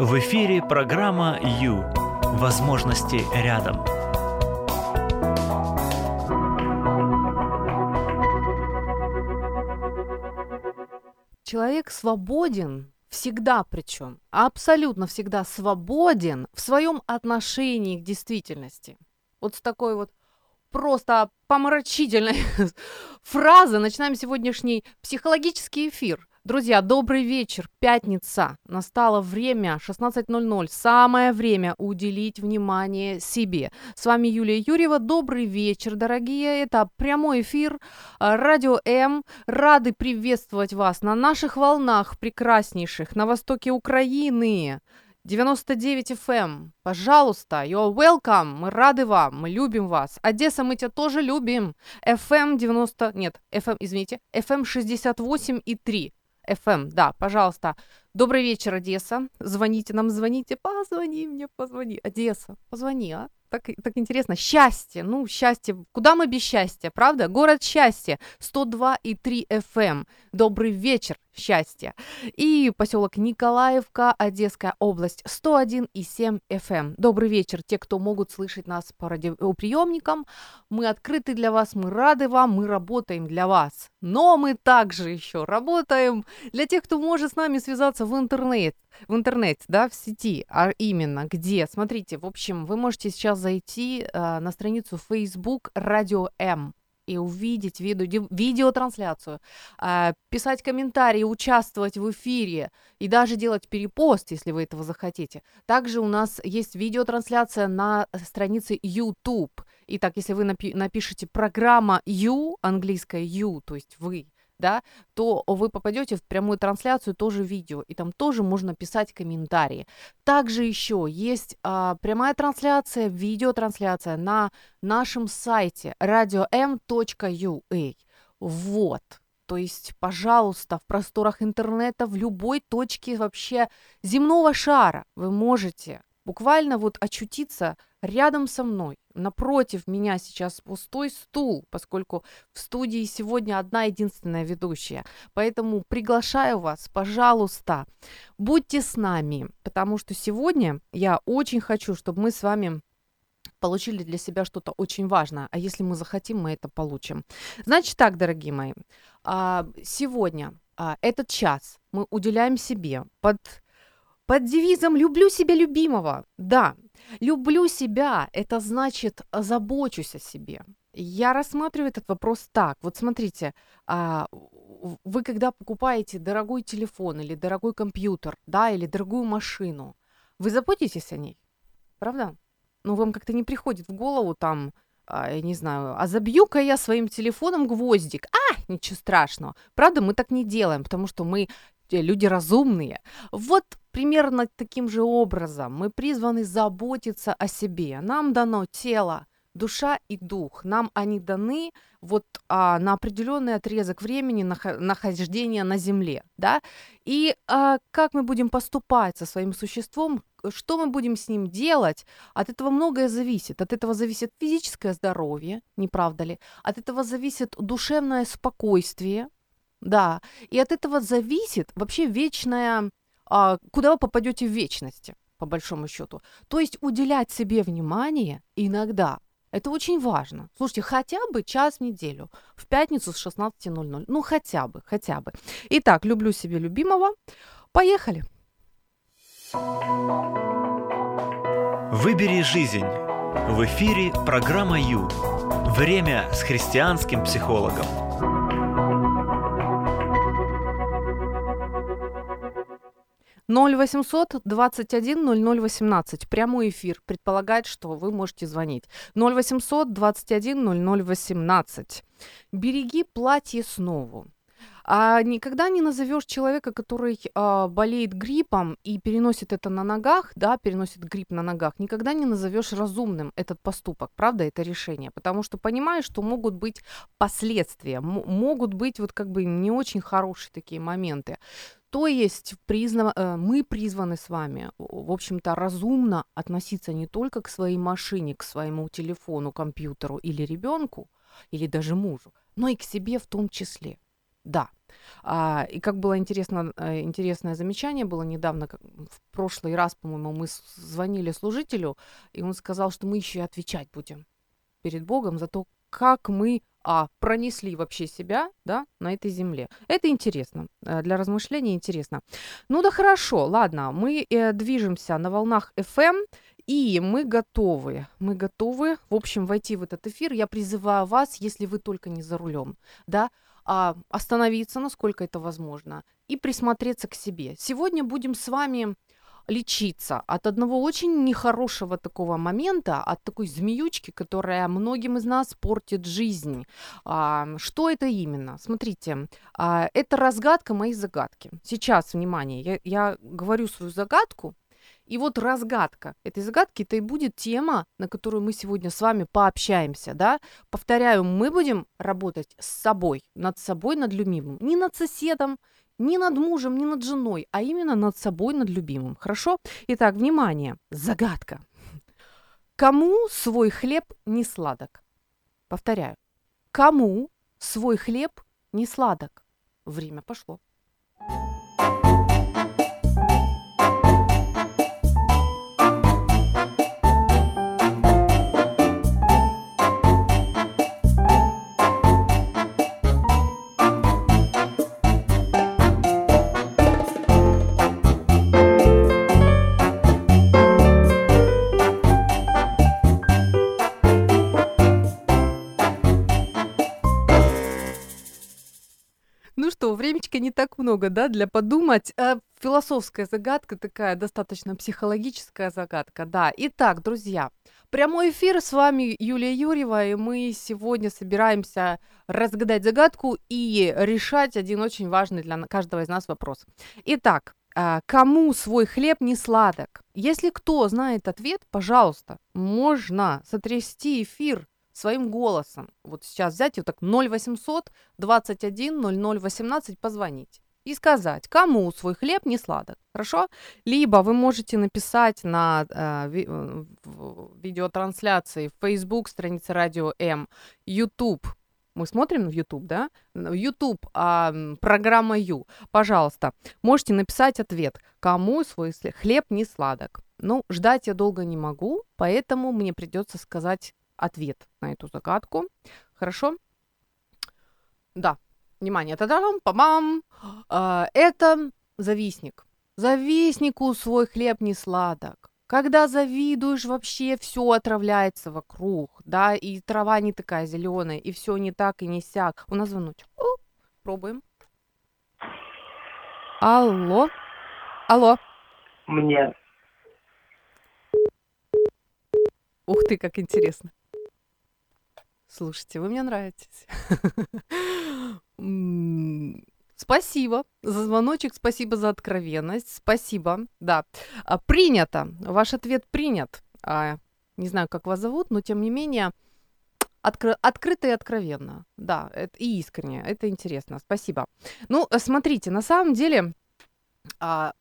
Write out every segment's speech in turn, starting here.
В эфире программа «Ю». Возможности рядом. Человек свободен всегда причем, абсолютно всегда свободен в своем отношении к действительности. Вот с такой вот просто помрачительной фразы начинаем сегодняшний психологический эфир. Друзья, добрый вечер, пятница, настало время, 16.00, самое время уделить внимание себе. С вами Юлия Юрьева, добрый вечер, дорогие, это прямой эфир а, Радио М, рады приветствовать вас на наших волнах прекраснейших на востоке Украины, 99 FM. Эм. Пожалуйста, you're welcome. Мы рады вам, мы любим вас. Одесса, мы тебя тоже любим. FM 90... Нет, FM, извините. FM 68 и 3. FM, да, пожалуйста. Добрый вечер, Одесса. Звоните нам, звоните. Позвони мне, позвони. Одесса, позвони, а? Так, так интересно. Счастье. Ну, счастье. Куда мы без счастья, правда? Город счастья. 102,3 FM. Добрый вечер, счастье. И поселок Николаевка, Одесская область, 101,7 FM. Добрый вечер, те, кто могут слышать нас по радиоприемникам. Мы открыты для вас, мы рады вам, мы работаем для вас. Но мы также еще работаем для тех, кто может с нами связаться в интернет, в интернете, да, в сети, а именно где? Смотрите, в общем, вы можете сейчас зайти э, на страницу Facebook Радио М и увидеть видео, видеотрансляцию, э, писать комментарии, участвовать в эфире и даже делать перепост, если вы этого захотите. Также у нас есть видеотрансляция на странице YouTube. Итак, если вы напи- напишите программа You, английская You, то есть вы, да, то вы попадете в прямую трансляцию, тоже видео, и там тоже можно писать комментарии. Также еще есть а, прямая трансляция, видеотрансляция на нашем сайте radio.m.ua. Вот. То есть, пожалуйста, в просторах интернета, в любой точке вообще земного шара вы можете буквально вот очутиться рядом со мной. Напротив меня сейчас пустой стул, поскольку в студии сегодня одна единственная ведущая. Поэтому приглашаю вас, пожалуйста, будьте с нами, потому что сегодня я очень хочу, чтобы мы с вами получили для себя что-то очень важное. А если мы захотим, мы это получим. Значит так, дорогие мои, а, сегодня а, этот час мы уделяем себе под под девизом «люблю себя любимого». Да, люблю себя – это значит забочусь о себе. Я рассматриваю этот вопрос так. Вот смотрите, а, вы когда покупаете дорогой телефон или дорогой компьютер, да, или дорогую машину, вы заботитесь о ней, правда? Ну, вам как-то не приходит в голову там, а, я не знаю, а забью-ка я своим телефоном гвоздик. А, ничего страшного. Правда, мы так не делаем, потому что мы э, люди разумные. Вот Примерно таким же образом мы призваны заботиться о себе. Нам дано тело, душа и дух. Нам они даны вот а, на определенный отрезок времени нахождения на Земле, да. И а, как мы будем поступать со своим существом, что мы будем с ним делать, от этого многое зависит. От этого зависит физическое здоровье, не правда ли? От этого зависит душевное спокойствие, да. И от этого зависит вообще вечная а, куда вы попадете в вечности, по большому счету. То есть уделять себе внимание иногда. Это очень важно. Слушайте, хотя бы час в неделю, в пятницу с 16.00. Ну, хотя бы, хотя бы. Итак, люблю себе любимого. Поехали. Выбери жизнь. В эфире программа Ю. Время с христианским психологом. 0800 21 0018. Прямой эфир предполагает, что вы можете звонить. 0800 21 0018. Береги платье снова. А никогда не назовешь человека, который а, болеет гриппом и переносит это на ногах, да, переносит грипп на ногах, никогда не назовешь разумным этот поступок, правда, это решение, потому что понимаешь, что могут быть последствия, м- могут быть вот как бы не очень хорошие такие моменты. То есть признав... Э, мы призваны с вами, в общем-то, разумно относиться не только к своей машине, к своему телефону, компьютеру или ребенку, или даже мужу, но и к себе в том числе. Да. А, и как было интересно, э, интересное замечание было недавно, как в прошлый раз, по-моему, мы звонили служителю, и он сказал, что мы еще и отвечать будем перед Богом за то, как мы а, пронесли вообще себя да, на этой земле. Это интересно, э, для размышления интересно. Ну да хорошо, ладно, мы э, движемся на волнах FM, и мы готовы, мы готовы, в общем, войти в этот эфир. Я призываю вас, если вы только не за рулем, да, а, остановиться, насколько это возможно, и присмотреться к себе. Сегодня будем с вами лечиться от одного очень нехорошего такого момента, от такой змеючки, которая многим из нас портит жизнь. А, что это именно? Смотрите, а, это разгадка моей загадки. Сейчас, внимание, я, я говорю свою загадку, и вот разгадка этой загадки, это и будет тема, на которую мы сегодня с вами пообщаемся, да. Повторяю, мы будем работать с собой, над собой, над любимым, не над соседом, не над мужем, не над женой, а именно над собой, над любимым. Хорошо? Итак, внимание, загадка. Кому свой хлеб не сладок? Повторяю. Кому свой хлеб не сладок? Время пошло. Не так много, да, для подумать. А, философская загадка такая, достаточно психологическая загадка, да. Итак, друзья, прямой эфир с вами Юлия Юрьева, и мы сегодня собираемся разгадать загадку и решать один очень важный для каждого из нас вопрос. Итак, а, кому свой хлеб не сладок? Если кто знает ответ, пожалуйста, можно сотрясти эфир своим голосом. Вот сейчас взять и вот так 0800 21 00 18 позвонить и сказать, кому свой хлеб не сладок. Хорошо? Либо вы можете написать на э, ви, э, видеотрансляции в Facebook, странице Радио М, YouTube. Мы смотрим в YouTube, да? В YouTube а, программа Ю. Пожалуйста, можете написать ответ, кому свой хлеб не сладок. Ну, ждать я долго не могу, поэтому мне придется сказать ответ на эту загадку. Хорошо? Да. Внимание, та-дам, па-бам. А, это завистник. Завистнику свой хлеб не сладок. Когда завидуешь, вообще все отравляется вокруг, да, и трава не такая зеленая, и все не так и не сяк. У нас звоночек. О, пробуем. Алло. Алло. Мне. Ух ты, как интересно. Слушайте, вы мне нравитесь. Спасибо за звоночек, спасибо за откровенность, спасибо. Да, а, принято. Ваш ответ принят. А, не знаю, как вас зовут, но тем не менее откры- открыто и откровенно. Да, это, и искренне. Это интересно. Спасибо. Ну, э, смотрите, на самом деле а,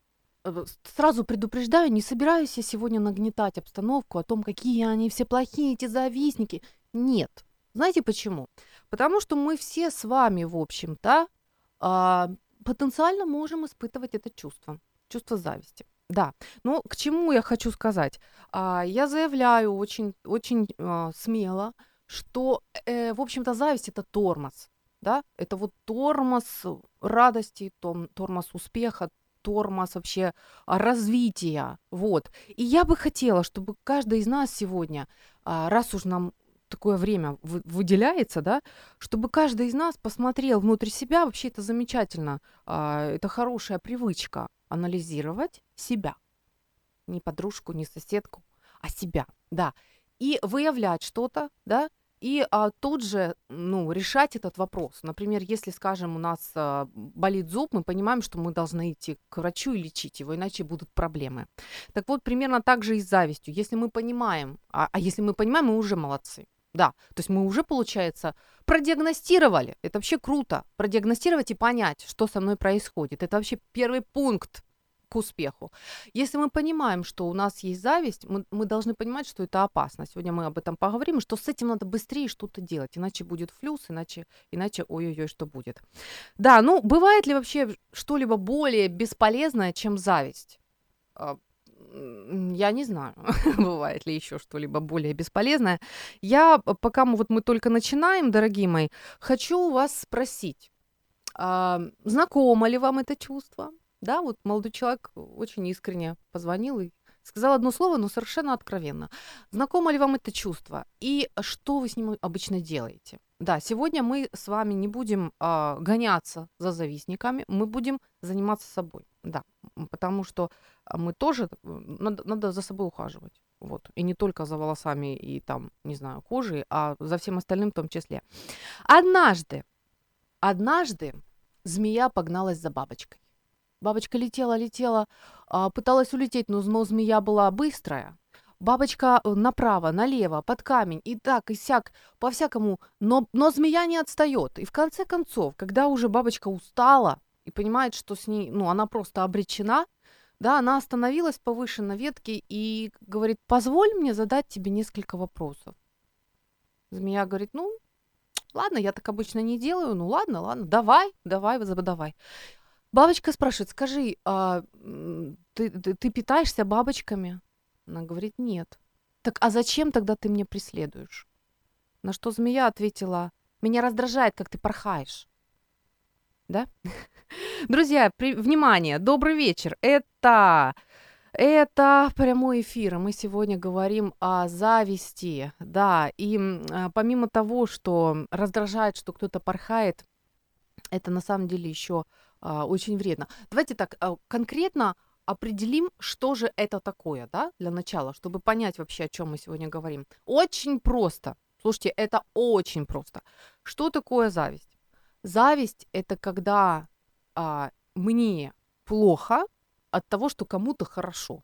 э, сразу предупреждаю, не собираюсь я сегодня нагнетать обстановку о том, какие они все плохие, эти завистники. Нет, знаете почему? Потому что мы все с вами, в общем-то, а, потенциально можем испытывать это чувство, чувство зависти. Да, но к чему я хочу сказать? А, я заявляю очень, очень а, смело, что, э, в общем-то, зависть это тормоз, да, это вот тормоз радости, тормоз успеха, тормоз вообще развития, вот. И я бы хотела, чтобы каждый из нас сегодня, раз уж нам такое время выделяется, да, чтобы каждый из нас посмотрел внутрь себя, вообще это замечательно, а, это хорошая привычка анализировать себя, не подружку, не соседку, а себя, да, и выявлять что-то, да, и а, тут же, ну, решать этот вопрос. Например, если, скажем, у нас а, болит зуб, мы понимаем, что мы должны идти к врачу и лечить его, иначе будут проблемы. Так вот, примерно так же и с завистью. Если мы понимаем, а, а если мы понимаем, мы уже молодцы. Да, то есть мы уже, получается, продиагностировали. Это вообще круто. Продиагностировать и понять, что со мной происходит. Это вообще первый пункт к успеху. Если мы понимаем, что у нас есть зависть, мы, мы должны понимать, что это опасно. Сегодня мы об этом поговорим, что с этим надо быстрее что-то делать, иначе будет флюс, иначе, иначе ой-ой-ой, что будет. Да, ну бывает ли вообще что-либо более бесполезное, чем зависть? А, я не знаю, бывает ли еще что-либо более бесполезное. Я, пока мы, вот мы только начинаем, дорогие мои, хочу у вас спросить, а, знакомо ли вам это чувство? Да, вот молодой человек очень искренне позвонил и сказал одно слово, но совершенно откровенно. Знакомо ли вам это чувство? И что вы с ним обычно делаете? Да, сегодня мы с вами не будем э, гоняться за завистниками, мы будем заниматься собой. Да, потому что мы тоже надо, надо за собой ухаживать. Вот. И не только за волосами и там, не знаю, кожей, а за всем остальным в том числе. Однажды, однажды змея погналась за бабочкой. Бабочка летела, летела, а, пыталась улететь, но, но змея была быстрая. Бабочка э, направо, налево, под камень, и так, и сяк, по-всякому, но, но змея не отстает. И в конце концов, когда уже бабочка устала и понимает, что с ней, ну, она просто обречена, да, она остановилась повыше на ветке и говорит, позволь мне задать тебе несколько вопросов. Змея говорит, ну, ладно, я так обычно не делаю, ну ладно, ладно, давай, давай, давай. Бабочка спрашивает, скажи, а ты, ты, ты питаешься бабочками? Она говорит, нет. Так а зачем тогда ты меня преследуешь? На что змея ответила, меня раздражает, как ты порхаешь. Да? Друзья, при... внимание, добрый вечер. Это это прямой эфир. Мы сегодня говорим о зависти. Да, и а, помимо того, что раздражает, что кто-то порхает, это на самом деле еще а, очень вредно. Давайте так, а, конкретно определим, что же это такое, да, для начала, чтобы понять вообще, о чем мы сегодня говорим. Очень просто. Слушайте, это очень просто. Что такое зависть? Зависть это когда а, мне плохо от того, что кому-то хорошо.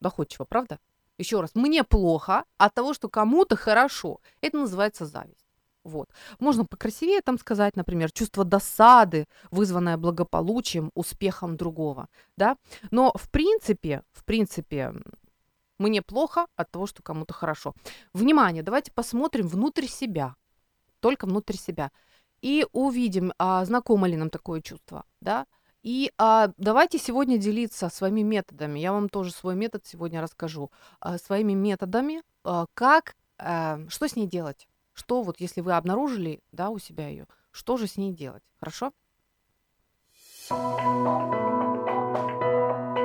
Доходчиво, правда? Еще раз, мне плохо от того, что кому-то хорошо. Это называется зависть. Вот. Можно покрасивее там сказать, например, чувство досады, вызванное благополучием, успехом другого, да. Но в принципе, в принципе, мне плохо от того, что кому-то хорошо. Внимание, давайте посмотрим внутрь себя, только внутрь себя, и увидим, а, знакомо ли нам такое чувство, да. И а, давайте сегодня делиться своими методами. Я вам тоже свой метод сегодня расскажу. А, своими методами, а, как, а, что с ней делать что вот если вы обнаружили, да, у себя ее, что же с ней делать, хорошо?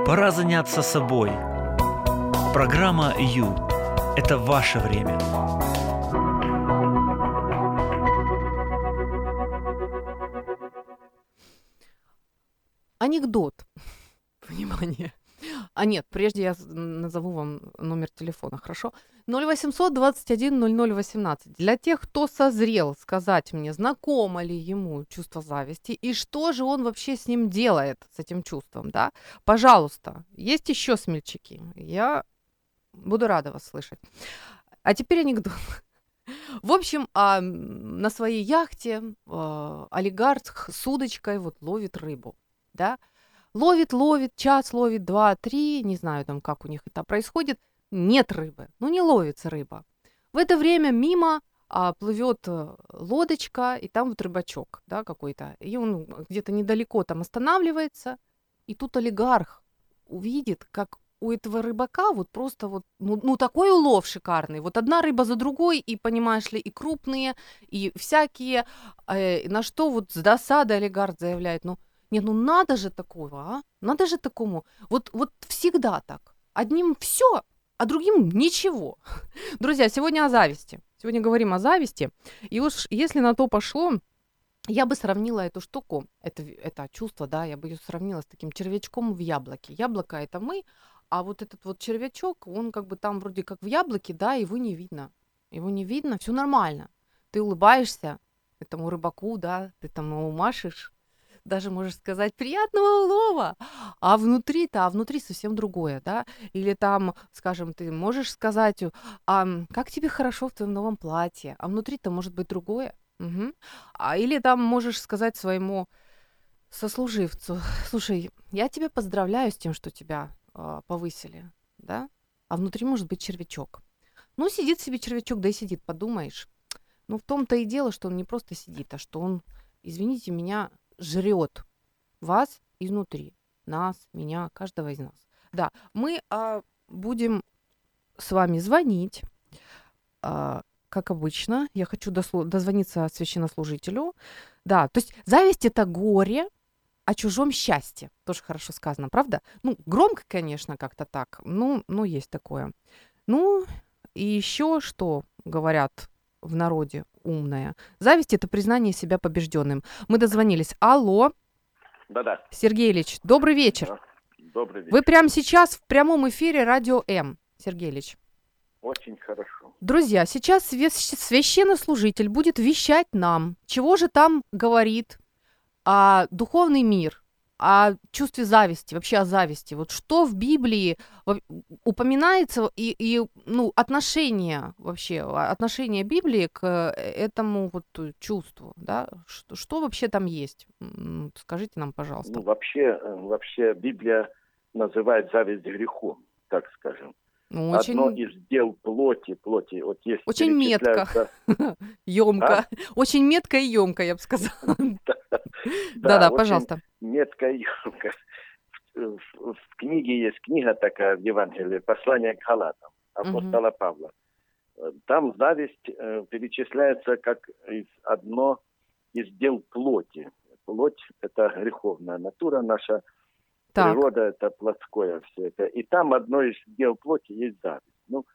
Пора заняться собой. Программа Ю – это ваше время. Анекдот. Внимание. А нет, прежде я назову вам номер телефона, хорошо? 0800 21 00 18. Для тех, кто созрел сказать мне, знакомо ли ему чувство зависти и что же он вообще с ним делает, с этим чувством, да? Пожалуйста, есть еще смельчаки. Я буду рада вас слышать. А теперь анекдот. В общем, а, на своей яхте а, олигарх с удочкой вот ловит рыбу, да? Ловит, ловит, час ловит, два, три, не знаю там, как у них это происходит. Нет рыбы, ну не ловится рыба. В это время мимо а, плывет э, лодочка, и там вот рыбачок, да, какой-то. И он где-то недалеко там останавливается, и тут олигарх увидит, как у этого рыбака вот просто вот, ну, ну такой улов шикарный. Вот одна рыба за другой, и, понимаешь ли, и крупные, и всякие. Э, на что вот с досадой олигарх заявляет, ну, нет, ну надо же такого, а? Надо же такому. Вот, вот всегда так. Одним все, а другим ничего. Друзья, сегодня о зависти. Сегодня говорим о зависти. И уж если на то пошло, я бы сравнила эту штуку, это, это чувство, да, я бы ее сравнила с таким червячком в яблоке. Яблоко это мы, а вот этот вот червячок, он как бы там вроде как в яблоке, да, его не видно. Его не видно, все нормально. Ты улыбаешься этому рыбаку, да, ты там ему машешь, даже можешь сказать приятного улова, а внутри-то, а внутри совсем другое, да, или там, скажем, ты можешь сказать, а как тебе хорошо в твоем новом платье, а внутри-то может быть другое, угу. а, или там можешь сказать своему сослуживцу. Слушай, я тебя поздравляю с тем, что тебя э, повысили, да? А внутри может быть червячок. Ну, сидит себе червячок, да и сидит, подумаешь. Ну, в том-то и дело, что он не просто сидит, а что он, извините меня, жрет вас изнутри. Нас, меня, каждого из нас. Да, мы а, будем с вами звонить. А, как обычно, я хочу досло- дозвониться священнослужителю. Да, то есть зависть это горе о чужом счастье. Тоже хорошо сказано, правда? Ну, громко, конечно, как-то так. Ну, ну, есть такое. Ну, и еще что говорят в народе умное. Зависть это признание себя побежденным. Мы дозвонились. Алло. Да-да. Сергей Ильич, добрый вечер. Да. Добрый вечер. Вы прямо сейчас в прямом эфире Радио М, Сергей Ильич. Очень хорошо. Друзья, сейчас свящ- священнослужитель будет вещать нам, чего же там говорит а, духовный мир, о чувстве зависти, вообще о зависти. Вот что в Библии упоминается и, и ну, отношение вообще, а, отношение Библии к э, этому вот чувству, да? Что, что вообще там есть? Скажите нам, пожалуйста. Ну, вообще, э, вообще Библия называет зависть грехом, так скажем. Ну, очень, Одно из дел плоти, плоти, вот есть Очень метко. емко. Очень метко и емко, я бы сказала. Да-да, пожалуйста. Метко и ёмко. В, в- в книге есть книга такая в Евангелии, послание к Галатам, апостола Павла. Э, Там зависть э, перечисляется как из одно из дел плоти. Плоть – это греховная натура наша, Так, природа – это плотское все это. И там одно из дел плоти есть зависть. Ну,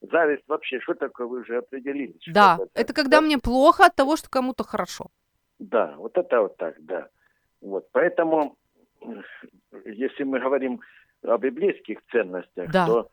зависть вообще, что такое, вы уже определились. да, зависть, это когда да? мне плохо от того, что кому-то хорошо. Да, вот это вот так, да. Вот, поэтому, если мы говорим о библейских ценностях, Да. то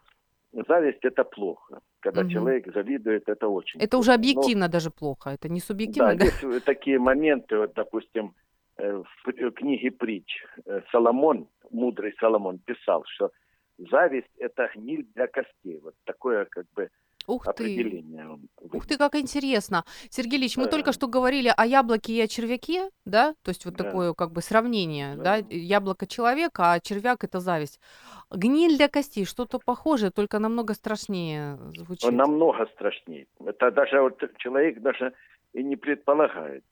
зависть – это плохо. Когда Мгм. человек завидует, это очень Это уже плохо. Но- объективно даже плохо, это не субъективно. Да, есть э, такие моменты, вот, допустим, э, в э, книге притч э, Соломон, мудрый Соломон, писал, что зависть – это гниль для костей. Вот такое как бы Ух ты, определение. ух ты, как интересно. Сергей Ильич, мы Э. только что говорили о яблоке и о червяке, да? То есть вот Да. такое как бы сравнение, Да. да? Яблоко человека, а червяк это зависть. Гниль для костей, что-то похожее, только намного страшнее звучит. Он намного страшнее. Это даже вот человек даже и не предполагает.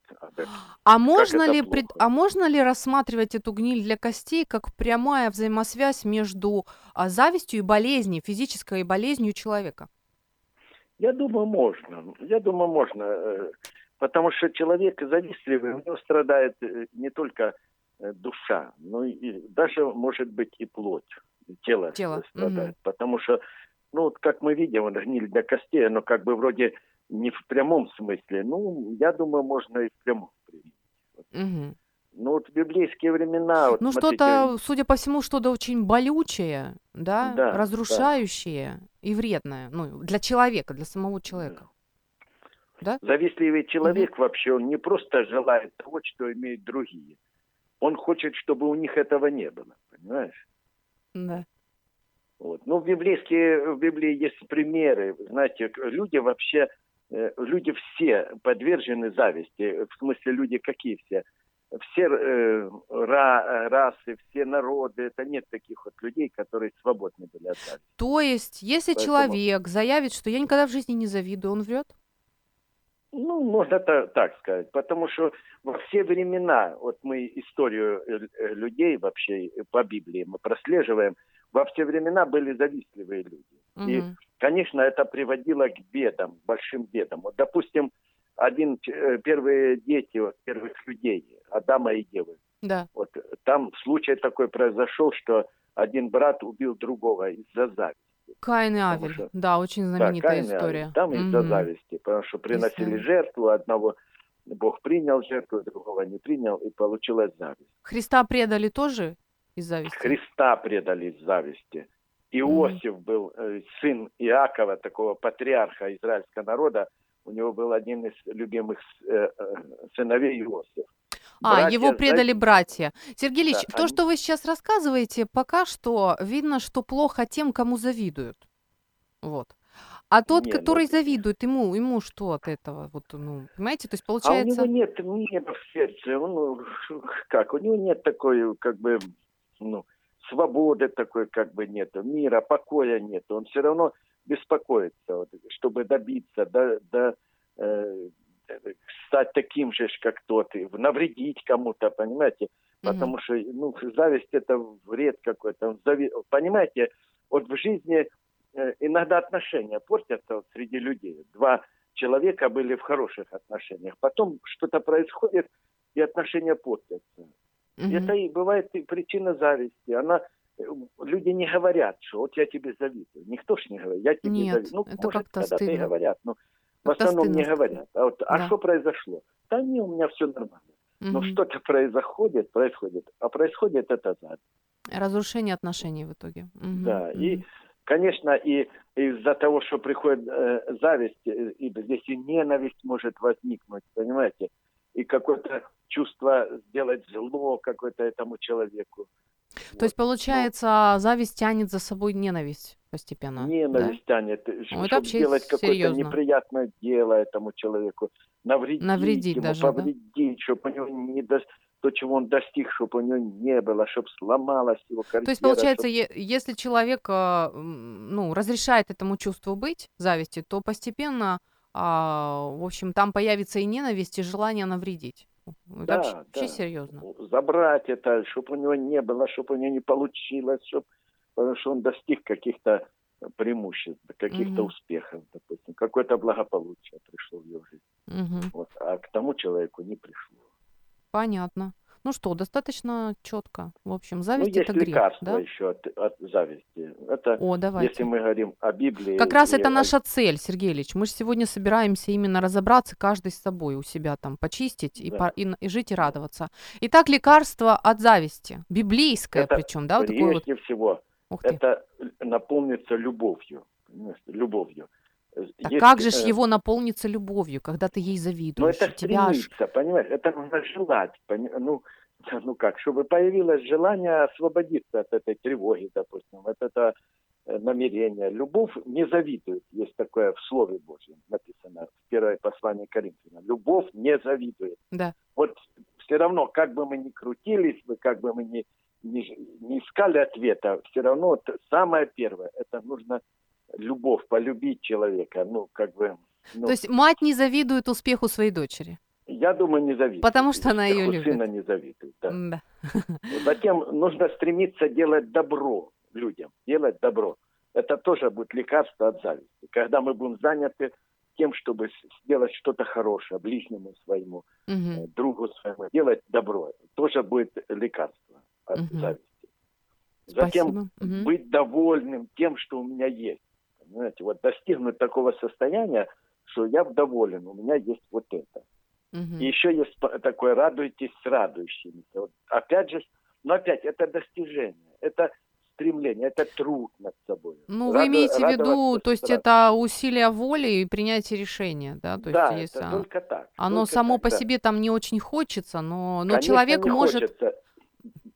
А можно ли пред- а можно ли рассматривать эту гниль для костей как прямая взаимосвязь между а, завистью и болезнью, физической болезнью человека? Я думаю, можно. Я думаю, можно. э, Потому что человек завистливый, у него страдает э, не только э, душа, но и даже, может быть, и плоть. и Тело, Тело, страдает. мгм. Потому что, ну, вот как мы видим, вот гниль для костей, оно как бы вроде не в прямом смысле. Ну, я думаю, можно и в прямом применить. Мгм. Ну, вот в библейские времена... Вот, Ну, смотрите, что-то, судя по всему, что-то очень болючее, да, Да, да. И вредное, ну, для человека, для самого человека. Завистливый человек вообще, он не просто желает того, что имеют другие. Он хочет, чтобы у них этого не было, понимаешь? Да. Вот. Ну, в, библейские, в Библии есть примеры. Знаете, люди вообще, э, люди все подвержены зависти. В смысле, люди какие все? Все э, ра- расы, все народы. Это нет таких вот людей, которые свободны были от зависти. То есть, если Поэтому- человек заявит, что я никогда в жизни не завидую, он врет? Ну, можно та- так сказать. Потому что во все времена, вот мы историю э, э, людей вообще э, по Библии мы прослеживаем, во все времена были завистливые люди. И, Мгм. конечно, это приводило к бедам, большим бедам. Вот, допустим, один, э, первые дети вот, первых людей, Адама и Евы, Да. вот там случай такой произошел, что один брат убил другого из-за зависти. Каин и Авель. что- Да, очень Да, знаменитая Каин и Авель. история. Там из-за Мгм. зависти, потому что приносили Из-за- жертву, одного Бог принял жертву, другого не принял, и получилась зависть. Христа предали тоже из зависти? Христа предали из зависти. Иосиф был э, сын Иакова, такого патриарха израильского народа. У него был один из любимых э, э, сыновей Иосиф. А, Братья его предали братья. Сергей Ильич, Да, то, они- что вы сейчас рассказываете, пока что видно, что плохо тем, кому завидуют. Вот. А тот, Не, ну который это- завидует, ему, ему что от этого? Вот, ну, понимаете, то есть А у получается... него нет мира в сердце. Он, ну, как, у него нет такой, как бы, ну, свободы такой, как бы нет, мира, покоя нет. Он все равно беспокоится, вот, чтобы добиться, до, до, э, стать таким же, как тот, и навредить кому-то, понимаете? Потому что, ну, зависть это вред какой-то. Зави- Понимаете, вот в жизни э, иногда отношения портятся вот среди людей. Два человека были в хороших отношениях. Потом что-то происходит, и отношения портятся. Мгм. Это и бывает и причина зависти. Она люди не говорят, что вот я тебе завидую. Никто ж не говорит, я тебе Нет, завидую. Ну, это может, и стыдно. говорят, но в Как-то основном стыдно не говорят. А, вот, а Да. что произошло? Да не, у меня все нормально. Но Мгм. что-то происходит, происходит. А происходит это зависть. Разрушение отношений в итоге. Мгм, Да, и, мгм. конечно, и из-за того, что приходит э, зависть, э, и здесь и ненависть может возникнуть, понимаете, и какое-то чувство сделать зло какое-то этому человеку. То есть, Вот. получается, зависть тянет за собой ненависть постепенно. Ну, да? ненависть тянет, это чтобы сделать какое-то неприятное дело этому человеку, навредить, Навредить ему, даже, да? повредить, чтобы у него не до... то, чего он достиг, чтобы у него не было, чтобы сломалась его карьера. То есть, получается, чтоб- е- если человек м, ну, разрешает этому чувству быть, зависти, то постепенно, а, в общем, там появится и ненависть, и желание навредить. Это Да, вообще, вообще да. серьезно. забрать это, чтобы у него не было, чтобы у него не получилось, чтобы, потому что он достиг каких-то преимуществ, каких-то Мгм. успехов, допустим, какое-то благополучие пришло в его жизнь. Мгм. Вот, а к тому человеку не пришло. Понятно. Ну что, достаточно четко. В общем, Ну, зависть есть это грех, лекарство да? еще от, от зависти. Это, О, давайте. если мы говорим о Библии. Как раз это о- наша цель, Сергей Ильич. Мы же сегодня собираемся именно разобраться, каждый с собой у себя там почистить и, Да. по- и, и жить и радоваться. Итак, лекарство от зависти, библейское Это причем, да, вот такое вот. Прежде всего, Ух ты. это наполнится любовью. Любовью. Так Есть, как же ж э, его наполнится любовью, когда ты ей Ну, завидуешь? это у тебя аж... понимаешь? Это нужно желать. пони- Ну, ну как, чтобы появилось желание освободиться от этой тревоги, допустим, от этого э, намерения. Любовь не завидует. Есть такое в Слове Божьем написано в первое послание Коринфянам. Любовь не завидует. Да. Вот все равно, как бы мы ни крутились, бы, как бы мы ни, ни, не искали ответа, все равно самое первое, это нужно любовь, полюбить человека. Ну, как бы... ну, То есть мать не завидует успеху своей дочери. я думаю, не завидует. Потому что она Успеху любит. сына не завидует, да. Да. Затем нужно стремиться делать добро людям, делать добро. Это тоже будет лекарство от зависти. Когда мы будем заняты тем, чтобы сделать что-то хорошее ближнему своему, э, другу своему, делать добро, тоже будет лекарство от Мгм. зависти. Затем Спасибо. Мгм. быть довольным тем, что у меня есть. Понимаете, вот достигнуть такого состояния, что я доволен, у меня есть вот это. Мгм. И еще есть такое «радуйтесь с радующимися». Вот опять же, но опять это достижение, это стремление, это труд над собой. Ну, вы Раду- имеете в виду, то есть это усилие воли и принятие решения, да? То да, есть есть, это а, только так. оно только само так, по да. себе там не очень хочется, но, но Конечно, человек может... хочется.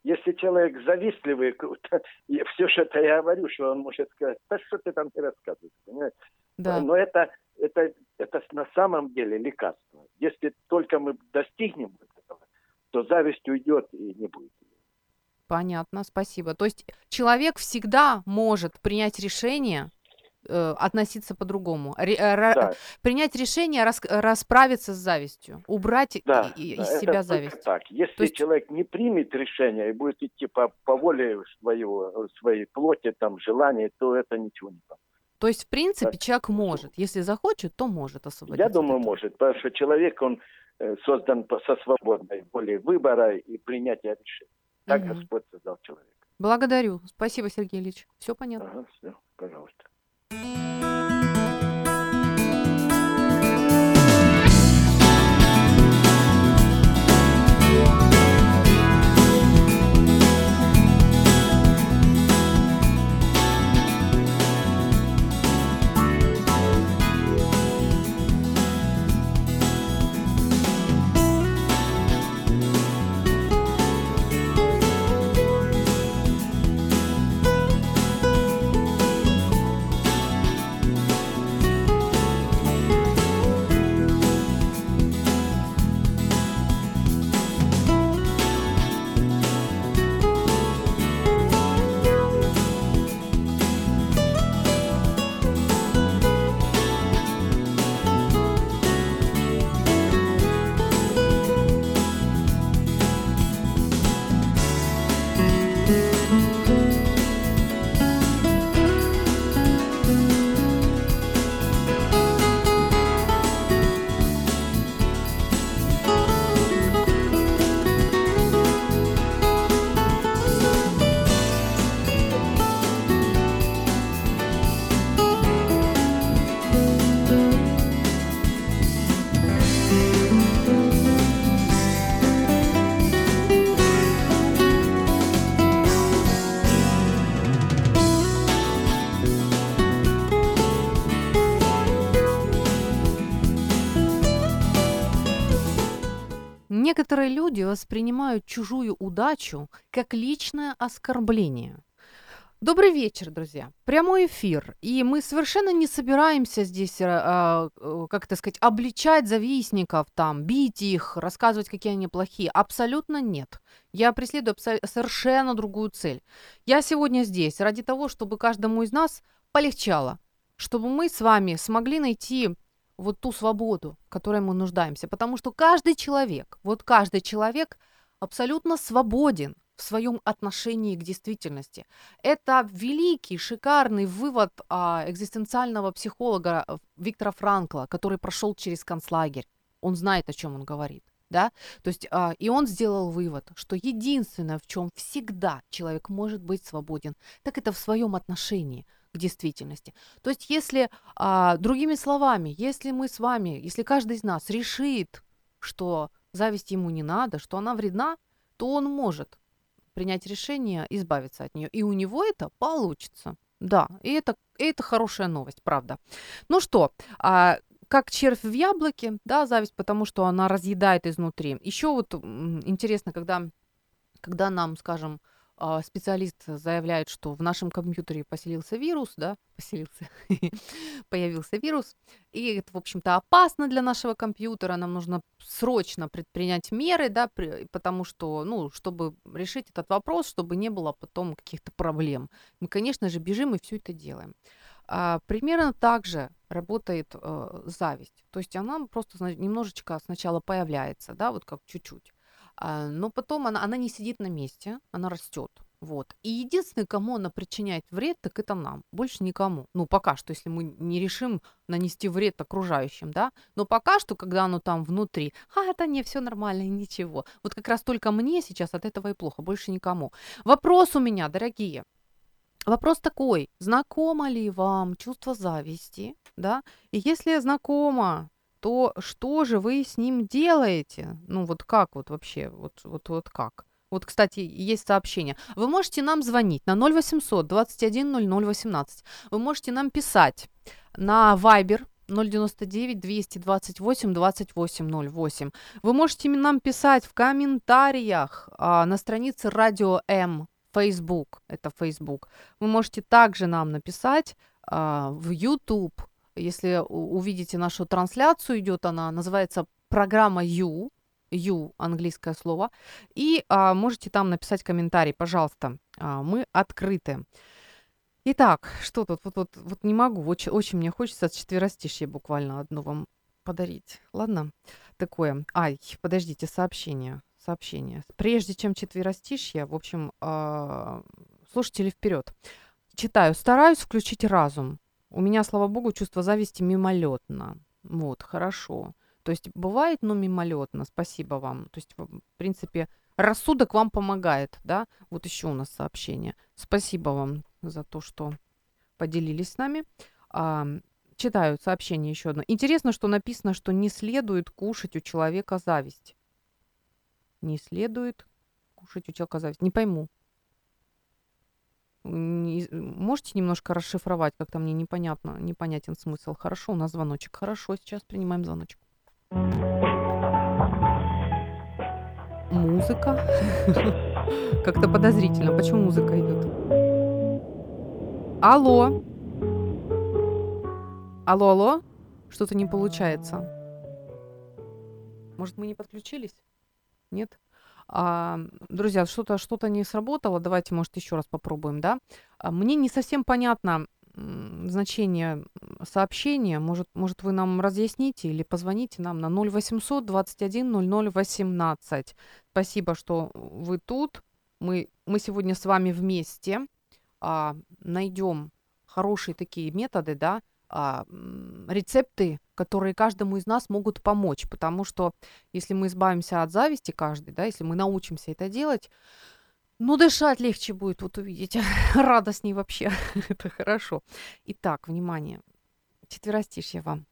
Если человек завистливый, все же это я говорю, что он может сказать, да что ты там не рассказываешь, понимаете? Да. Но это, это, это на самом деле лекарство. Если только мы достигнем этого, то зависть уйдет и не будет. Понятно, спасибо. То есть человек всегда может принять решение э, относиться по-другому, Ре- э, ра- Да, принять решение рас- расправиться с завистью, убрать да, и- да, из это себя зависть. Так. Если То есть- человек не примет решение и будет идти по, по воле своего, своей плоти, там, желаний, то это ничего не поможет. То есть, в принципе, Так. человек может, если захочет, то может освободиться. Я думаю, может, потому что человек, он э, создан со свободной волей выбора и принятия решений. Так Мгм. Господь создал человека. Благодарю. Спасибо, Сергей Ильич. Все понятно. Ага, все, пожалуйста. Thank you. Некоторые люди воспринимают чужую удачу как личное оскорбление. Добрый вечер, друзья. Прямой эфир. И мы совершенно не собираемся здесь, э, э, как это сказать, обличать завистников, там, бить их, рассказывать, какие они плохие. Абсолютно нет. Я преследую совершенно другую цель. Я сегодня здесь ради того, чтобы каждому из нас полегчало, чтобы мы с вами смогли найти вот ту свободу, в которой мы нуждаемся. Потому что каждый человек, вот каждый человек абсолютно свободен в своем отношении к действительности. Это великий, шикарный вывод а, экзистенциального психолога э, Виктора Франкла, который прошел через концлагерь. Он знает, о чем он говорит. Да? То есть, а, и он сделал вывод, что единственное, в чем всегда человек может быть свободен, так это в своем отношении к действительности. То есть, если, а, другими словами, если мы с вами, если каждый из нас решит, что зависть ему не надо, что она вредна, то он может принять решение избавиться от нее. И у него это получится. Да, и это, и это хорошая новость, правда. Ну что, а, как червь в яблоке, да, зависть, потому что она разъедает изнутри. Еще вот интересно, когда, когда нам, скажем, специалист заявляет, что в нашем компьютере поселился вирус, да, поселился, появился вирус, и это, в общем-то, опасно для нашего компьютера, нам нужно срочно предпринять меры, да, потому что, ну, чтобы решить этот вопрос, чтобы не было потом каких-то проблем. Мы, конечно же, бежим и все это делаем. А, примерно так же работает э, зависть. То есть она просто немножечко сначала появляется, да, вот как чуть-чуть. А, но потом она, она не сидит на месте, она растет. Вот. И единственный, кому она причиняет вред, так это нам. Больше никому. Ну, пока что, если мы не решим нанести вред окружающим, да. Но пока что, когда оно там внутри, а, это не все нормально, ничего. Вот как раз только мне сейчас от этого и плохо, больше никому. Вопрос у меня, дорогие. Вопрос такой, знакомо ли вам чувство зависти, да? И если знакомо, то что же вы с ним делаете? Ну вот как вот вообще, вот, вот, вот как? Вот, кстати, есть сообщение. Вы можете нам звонить на 0800 21 00 18. Вы можете нам писать на Viber 099 228 28 08. Вы можете нам писать в комментариях а, на странице Радио М Facebook. Это Facebook. Вы можете также нам написать а, в YouTube если увидите нашу трансляцию, идет она, называется программа You, You английское слово, и а, можете там написать комментарий, пожалуйста, а, мы открыты. Итак, что тут? Вот, вот, вот не могу, очень, очень мне хочется четверостишье буквально одно вам подарить. Ладно? Такое. Ай, подождите, сообщение. Сообщение. Прежде чем четверостишье, в общем, э, слушатели вперед. Читаю. Стараюсь включить разум. У меня, слава богу, чувство зависти мимолетно. Вот, хорошо. То есть бывает, но мимолетно. Спасибо вам. То есть, в принципе, рассудок вам помогает, да? Вот еще у нас сообщение. Спасибо вам за то, что поделились с нами. А, читаю сообщение еще одно. Интересно, что написано, что не следует кушать у человека зависть. Не следует кушать у человека зависть. Не пойму можете немножко расшифровать, как-то мне непонятно, непонятен смысл. Хорошо, у нас звоночек. Хорошо, сейчас принимаем звоночек. Музыка. Как-то подозрительно. Почему музыка идет? Алло. Алло, алло. Что-то не получается. Может, мы не подключились? Нет? А, друзья, что-то что не сработало, давайте, может, еще раз попробуем, да? А, мне не совсем понятно значение сообщения. Может, может, вы нам разъясните или позвоните нам на 0800 21 00 18. Спасибо, что вы тут. Мы, мы сегодня с вами вместе а, найдем хорошие такие методы, да, а, рецепты, которые каждому из нас могут помочь, потому что если мы избавимся от зависти каждый, да, если мы научимся это делать, ну, дышать легче будет, вот увидите, радостней вообще, это хорошо. Итак, внимание, четверостишье вам.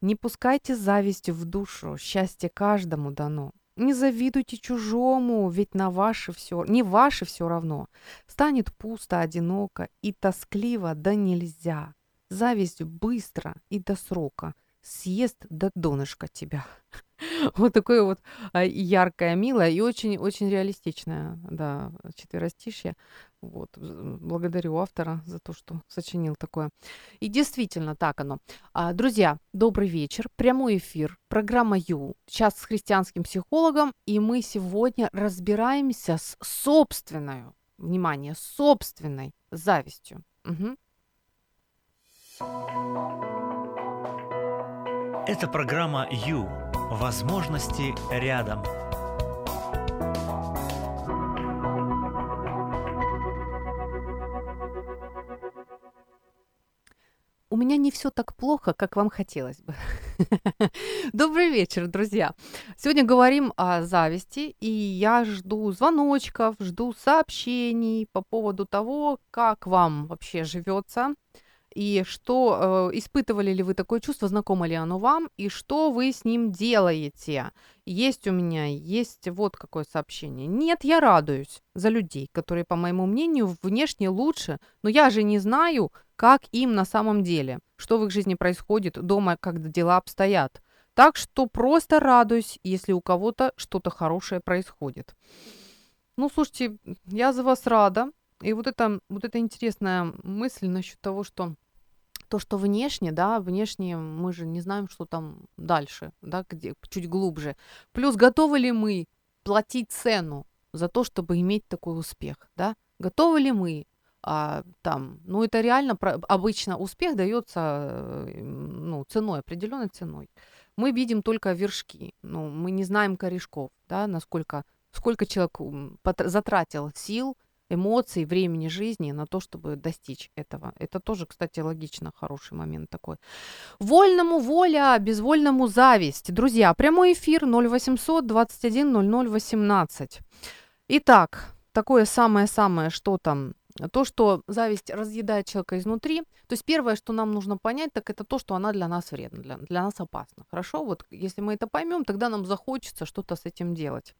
Не пускайте зависть в душу, счастье каждому дано. Не завидуйте чужому, ведь на ваше все, не ваше все равно. Станет пусто, одиноко и тоскливо, да нельзя. Зависть быстро и до срока съест до донышка тебя. Вот такое вот а, яркое, милое и очень-очень реалистичное, да, четверостишье. Вот, благодарю автора за то, что сочинил такое. И действительно так оно. А, друзья, добрый вечер. Прямой эфир. Программа Ю. Сейчас с христианским психологом. И мы сегодня разбираемся с собственной, внимание, собственной завистью. Угу. Это программа Ю. Возможности рядом. У меня не все так плохо, как вам хотелось бы. Добрый вечер, друзья. Сегодня говорим о зависти, и я жду звоночков, жду сообщений по поводу того, как вам вообще живется и что э, испытывали ли вы такое чувство, знакомо ли оно вам, и что вы с ним делаете. Есть у меня, есть вот какое сообщение. Нет, я радуюсь за людей, которые, по моему мнению, внешне лучше, но я же не знаю, как им на самом деле, что в их жизни происходит дома, когда дела обстоят. Так что просто радуюсь, если у кого-то что-то хорошее происходит. Ну, слушайте, я за вас рада. И вот это, вот эта интересная мысль насчет того, что то, что внешне, да, внешне мы же не знаем, что там дальше, да, где, чуть глубже. Плюс готовы ли мы платить цену за то, чтобы иметь такой успех, да? Готовы ли мы а, там, ну это реально обычно успех дается э, ну, ценой, определенной ценой. Мы видим только вершки, ну, мы не знаем корешков, да, насколько, сколько человек затратил сил, эмоций, времени жизни на то, чтобы достичь этого. Это тоже, кстати, логично, хороший момент такой. Вольному воля, безвольному зависть. Друзья, прямой эфир 0800 21 00 18. Итак, такое самое-самое, что там то, что зависть разъедает человека изнутри. То есть первое, что нам нужно понять, так это то, что она для нас вредна, для, для нас опасна. Хорошо? Вот если мы это поймем, тогда нам захочется что-то с этим делать.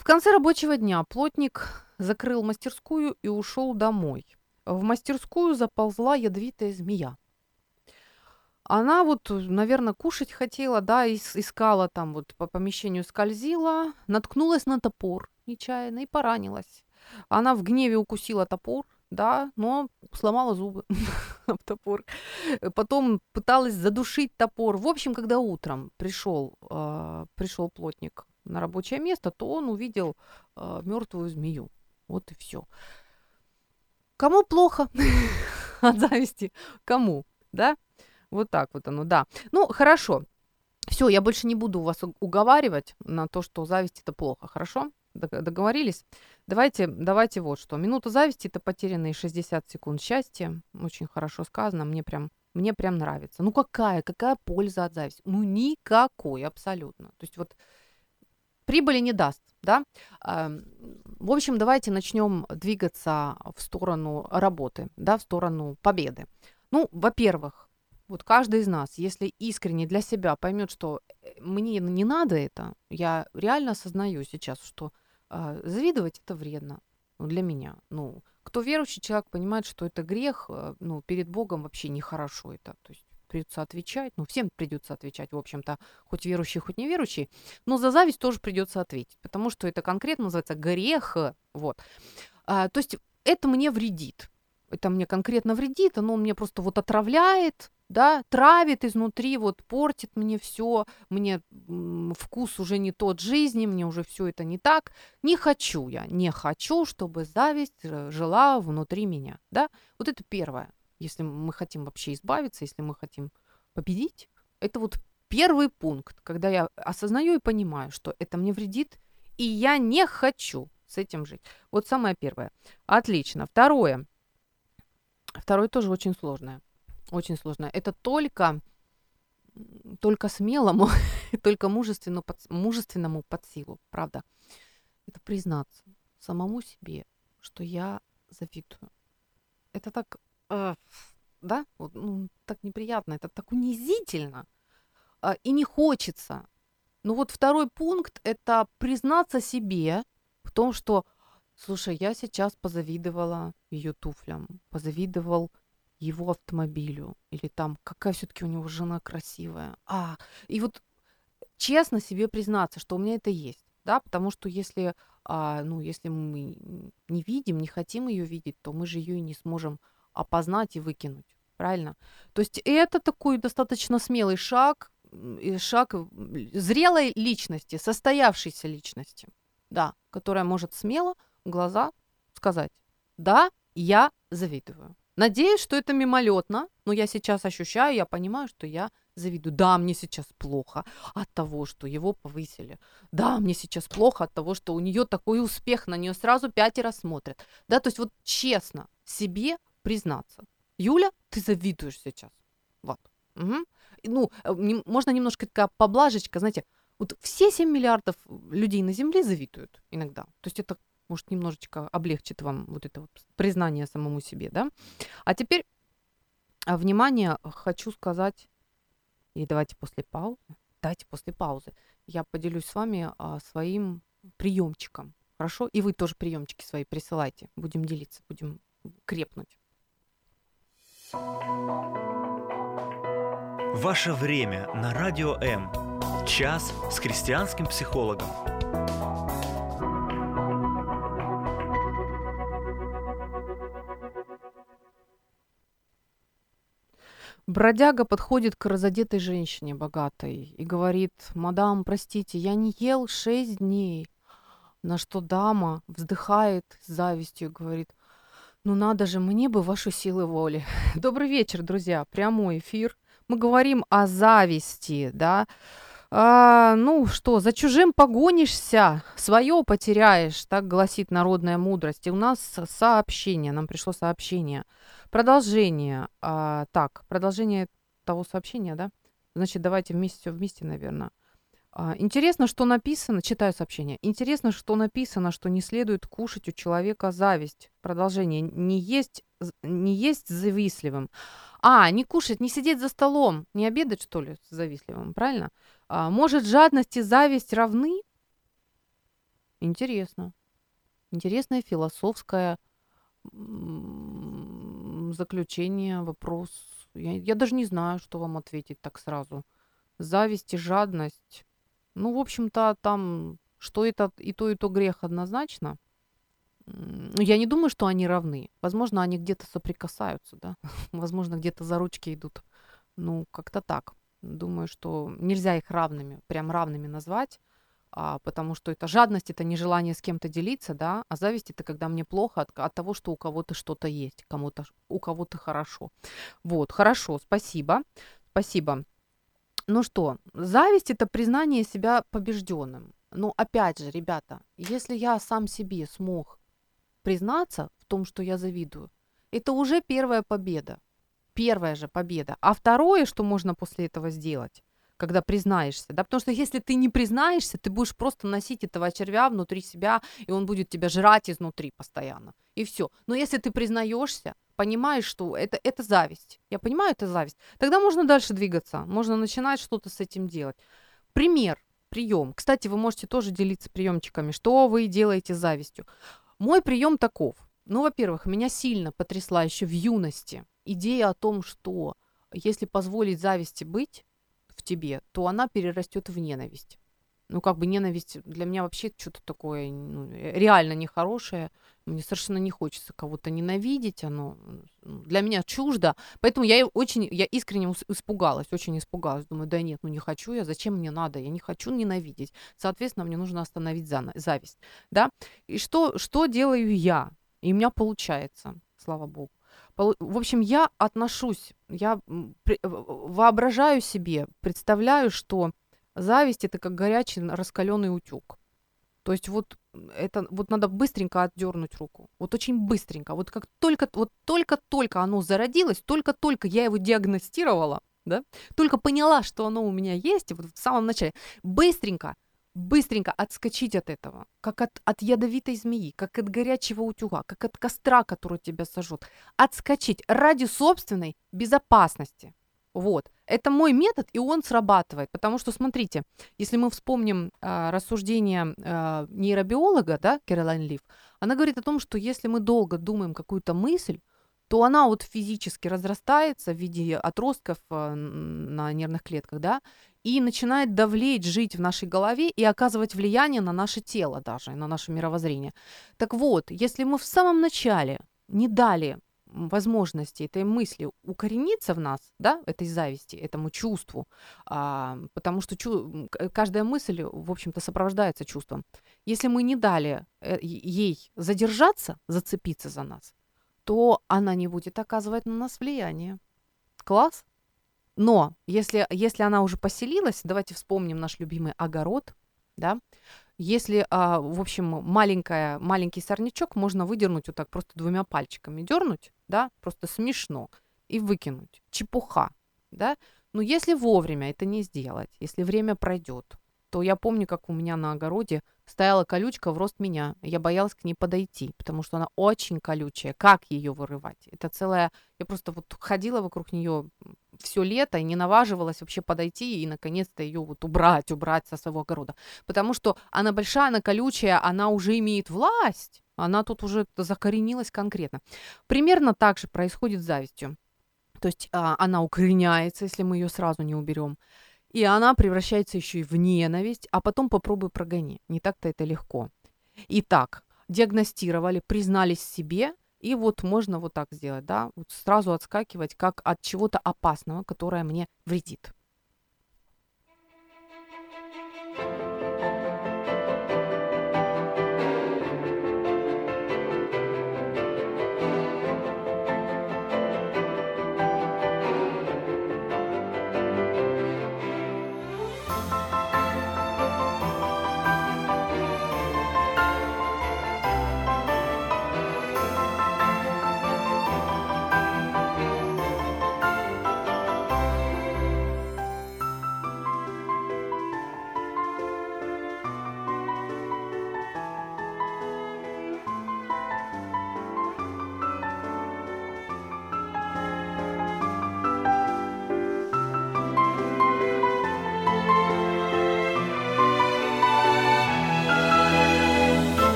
В конце рабочего дня плотник закрыл мастерскую и ушел домой. В мастерскую заползла ядовитая змея. Она вот, наверное, кушать хотела, да, искала там вот по помещению скользила, наткнулась на топор нечаянно и поранилась. Она в гневе укусила топор, да, но сломала зубы об топор. Потом пыталась задушить топор. В общем, когда утром пришел, э, пришел плотник на рабочее место, то он увидел э, мертвую змею. Вот и все. Кому плохо от зависти? Кому? Да? Вот так вот оно, да. Ну, хорошо. Все, я больше не буду вас уговаривать на то, что зависть это плохо, хорошо? Договорились? Давайте, давайте вот что. Минута зависти это потерянные 60 секунд счастья. Очень хорошо сказано. Мне прям, мне прям нравится. Ну какая, какая польза от зависти? Ну никакой абсолютно. То есть вот прибыли не даст, да. В общем, давайте начнем двигаться в сторону работы, да, в сторону победы. Ну, во-первых, вот каждый из нас, если искренне для себя поймет, что э, мне не надо это, я реально осознаю сейчас, что э, завидовать это вредно ну, для меня. Ну, кто верующий человек понимает, что это грех, э, ну, перед Богом вообще нехорошо это. То есть придется отвечать. Ну, всем придется отвечать, в общем-то, хоть верующий, хоть неверующий. Но за зависть тоже придется ответить, потому что это конкретно называется грех. Вот. А, то есть это мне вредит. Это мне конкретно вредит, оно мне просто вот отравляет, да, травит изнутри, вот портит мне все, мне вкус уже не тот жизни, мне уже все это не так. Не хочу я, не хочу, чтобы зависть э, жила внутри меня, да. Вот это первое если мы хотим вообще избавиться, если мы хотим победить, это вот первый пункт, когда я осознаю и понимаю, что это мне вредит, и я не хочу с этим жить. Вот самое первое. Отлично. Второе. Второе тоже очень сложное. Очень сложное. Это только, только смелому, только мужественному под, мужественному под силу, правда. Это признаться самому себе, что я завидую. Это так э, да, вот, ну, так неприятно, это так унизительно, э, и не хочется. Ну вот второй пункт – это признаться себе в том, что, слушай, я сейчас позавидовала ее туфлям, позавидовал его автомобилю, или там, какая все-таки у него жена красивая. А, и вот честно себе признаться, что у меня это есть, да, потому что если, а, ну, если мы не видим, не хотим ее видеть, то мы же ее и не сможем опознать и выкинуть, правильно? То есть это такой достаточно смелый шаг, шаг зрелой личности, состоявшейся личности, да, которая может смело в глаза сказать, да, я завидую. Надеюсь, что это мимолетно, но я сейчас ощущаю, я понимаю, что я завидую. Да, мне сейчас плохо от того, что его повысили. Да, мне сейчас плохо от того, что у нее такой успех, на нее сразу пятеро смотрят. Да, то есть вот честно себе признаться. Юля, ты завидуешь сейчас. Вот. Угу. Ну, э, можно немножко такая поблажечка, знаете, вот все 7 миллиардов людей на Земле завидуют иногда. То есть это может немножечко облегчит вам вот это вот признание самому себе, да. А теперь, а, внимание, хочу сказать, и давайте после паузы, давайте после паузы, я поделюсь с вами а, своим приемчиком, хорошо? И вы тоже приемчики свои присылайте, будем делиться, будем крепнуть. Ваше время на Радио М. Час с христианским психологом. Бродяга подходит к разодетой женщине богатой и говорит, «Мадам, простите, я не ел шесть дней». На что дама вздыхает с завистью и говорит, ну надо же, мне бы вашу силы воли. Добрый вечер, друзья. Прямой эфир. Мы говорим о зависти, да. А, ну что, за чужим погонишься, свое потеряешь, так гласит народная мудрость. И у нас сообщение, нам пришло сообщение. Продолжение. А, так, продолжение того сообщения, да? Значит, давайте вместе все вместе, наверное. А, интересно, что написано, читаю сообщение. Интересно, что написано, что не следует кушать у человека зависть. Продолжение. Не есть, не есть завистливым. А, не кушать, не сидеть за столом, не обедать, что ли, с завистливым, правильно? А, может, жадность и зависть равны? Интересно. Интересное философское заключение, вопрос. Я, я даже не знаю, что вам ответить так сразу. Зависть и жадность ну, в общем-то, там, что это и то, и то грех однозначно. Я не думаю, что они равны. Возможно, они где-то соприкасаются, да. Возможно, где-то за ручки идут. Ну, как-то так. Думаю, что нельзя их равными, прям равными назвать, а, потому что это жадность, это нежелание с кем-то делиться, да, а зависть это когда мне плохо от, от того, что у кого-то что-то есть, кому-то, у кого-то хорошо. Вот, хорошо, спасибо, спасибо. Ну что, зависть это признание себя побежденным. Но опять же, ребята, если я сам себе смог признаться в том, что я завидую, это уже первая победа. Первая же победа. А второе, что можно после этого сделать, когда признаешься, да, потому что если ты не признаешься, ты будешь просто носить этого червя внутри себя, и он будет тебя жрать изнутри постоянно, и все. Но если ты признаешься, понимаешь, что это, это зависть, я понимаю, это зависть, тогда можно дальше двигаться, можно начинать что-то с этим делать. Пример, прием. Кстати, вы можете тоже делиться приемчиками, что вы делаете с завистью. Мой прием таков. Ну, во-первых, меня сильно потрясла еще в юности идея о том, что если позволить зависти быть, в тебе, то она перерастет в ненависть. Ну, как бы ненависть для меня вообще что-то такое ну, реально нехорошее. Мне совершенно не хочется кого-то ненавидеть, оно ну, для меня чуждо. Поэтому я очень, я искренне испугалась, очень испугалась. Думаю, да нет, ну не хочу я, зачем мне надо? Я не хочу ненавидеть. Соответственно, мне нужно остановить зависть. Да? И что, что делаю я? И у меня получается, слава богу. В общем, я отношусь, я воображаю себе, представляю, что зависть это как горячий раскаленный утюг. То есть вот это вот надо быстренько отдернуть руку. Вот очень быстренько. Вот как только вот только-только оно зародилось, только-только я его диагностировала, да, только поняла, что оно у меня есть, вот в самом начале, быстренько быстренько отскочить от этого, как от, от ядовитой змеи, как от горячего утюга, как от костра, который тебя сожжет. Отскочить ради собственной безопасности. Вот. Это мой метод, и он срабатывает. Потому что, смотрите, если мы вспомним э, рассуждение э, нейробиолога, да, Кэролайн Лив, она говорит о том, что если мы долго думаем какую-то мысль, то она вот физически разрастается в виде отростков э, на нервных клетках, да, и начинает давлеть, жить в нашей голове и оказывать влияние на наше тело даже, на наше мировоззрение. Так вот, если мы в самом начале не дали возможности этой мысли укорениться в нас, да, этой зависти, этому чувству, а, потому что чу- каждая мысль, в общем-то, сопровождается чувством. Если мы не дали э, ей задержаться, зацепиться за нас, то она не будет оказывать на нас влияние. Класс? Но если, если она уже поселилась, давайте вспомним наш любимый огород, да, если, а, в общем, маленькая, маленький сорнячок можно выдернуть вот так просто двумя пальчиками, дернуть, да, просто смешно, и выкинуть. Чепуха, да. Но если вовремя это не сделать, если время пройдет, то я помню, как у меня на огороде стояла колючка в рост меня. Я боялась к ней подойти, потому что она очень колючая. Как ее вырывать? Это целая... Я просто вот ходила вокруг нее все лето и не наваживалась вообще подойти и наконец-то ее вот убрать, убрать со своего огорода. Потому что она большая, она колючая, она уже имеет власть. Она тут уже закоренилась конкретно. Примерно так же происходит с завистью. То есть а, она укореняется, если мы ее сразу не уберем. И она превращается еще и в ненависть, а потом попробуй прогони. Не так-то это легко. Итак, диагностировали, признались себе, и вот можно вот так сделать, да, вот сразу отскакивать как от чего-то опасного, которое мне вредит.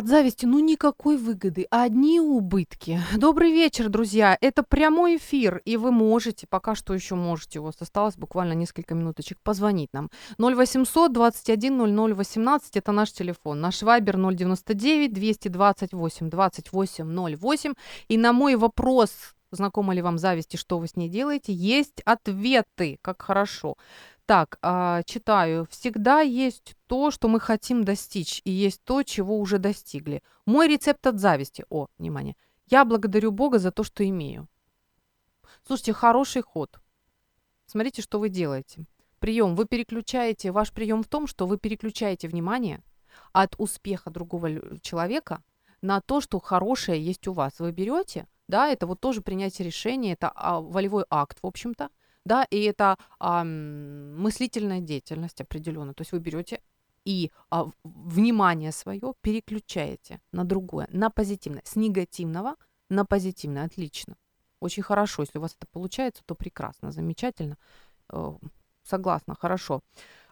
От зависти ну никакой выгоды, одни убытки. Добрый вечер, друзья. Это прямой эфир, и вы можете, пока что еще можете, у вас осталось буквально несколько минуточек, позвонить нам. 0800 21 00 18, это наш телефон. Наш вайбер 099 228 28 08. И на мой вопрос, знакома ли вам зависть и что вы с ней делаете, есть ответы, как хорошо. Так, а, читаю. Всегда есть то, что мы хотим достичь, и есть то, чего уже достигли. Мой рецепт от зависти. О, внимание. Я благодарю Бога за то, что имею. Слушайте, хороший ход. Смотрите, что вы делаете. Прием. Вы переключаете, ваш прием в том, что вы переключаете внимание от успеха другого человека на то, что хорошее есть у вас. Вы берете, да, это вот тоже принятие решения, это а, волевой акт, в общем-то, да, и это а, мыслительная деятельность определенно. То есть вы берете и а, внимание свое переключаете на другое, на позитивное, с негативного на позитивное. Отлично. Очень хорошо. Если у вас это получается, то прекрасно, замечательно. Э, согласна, хорошо.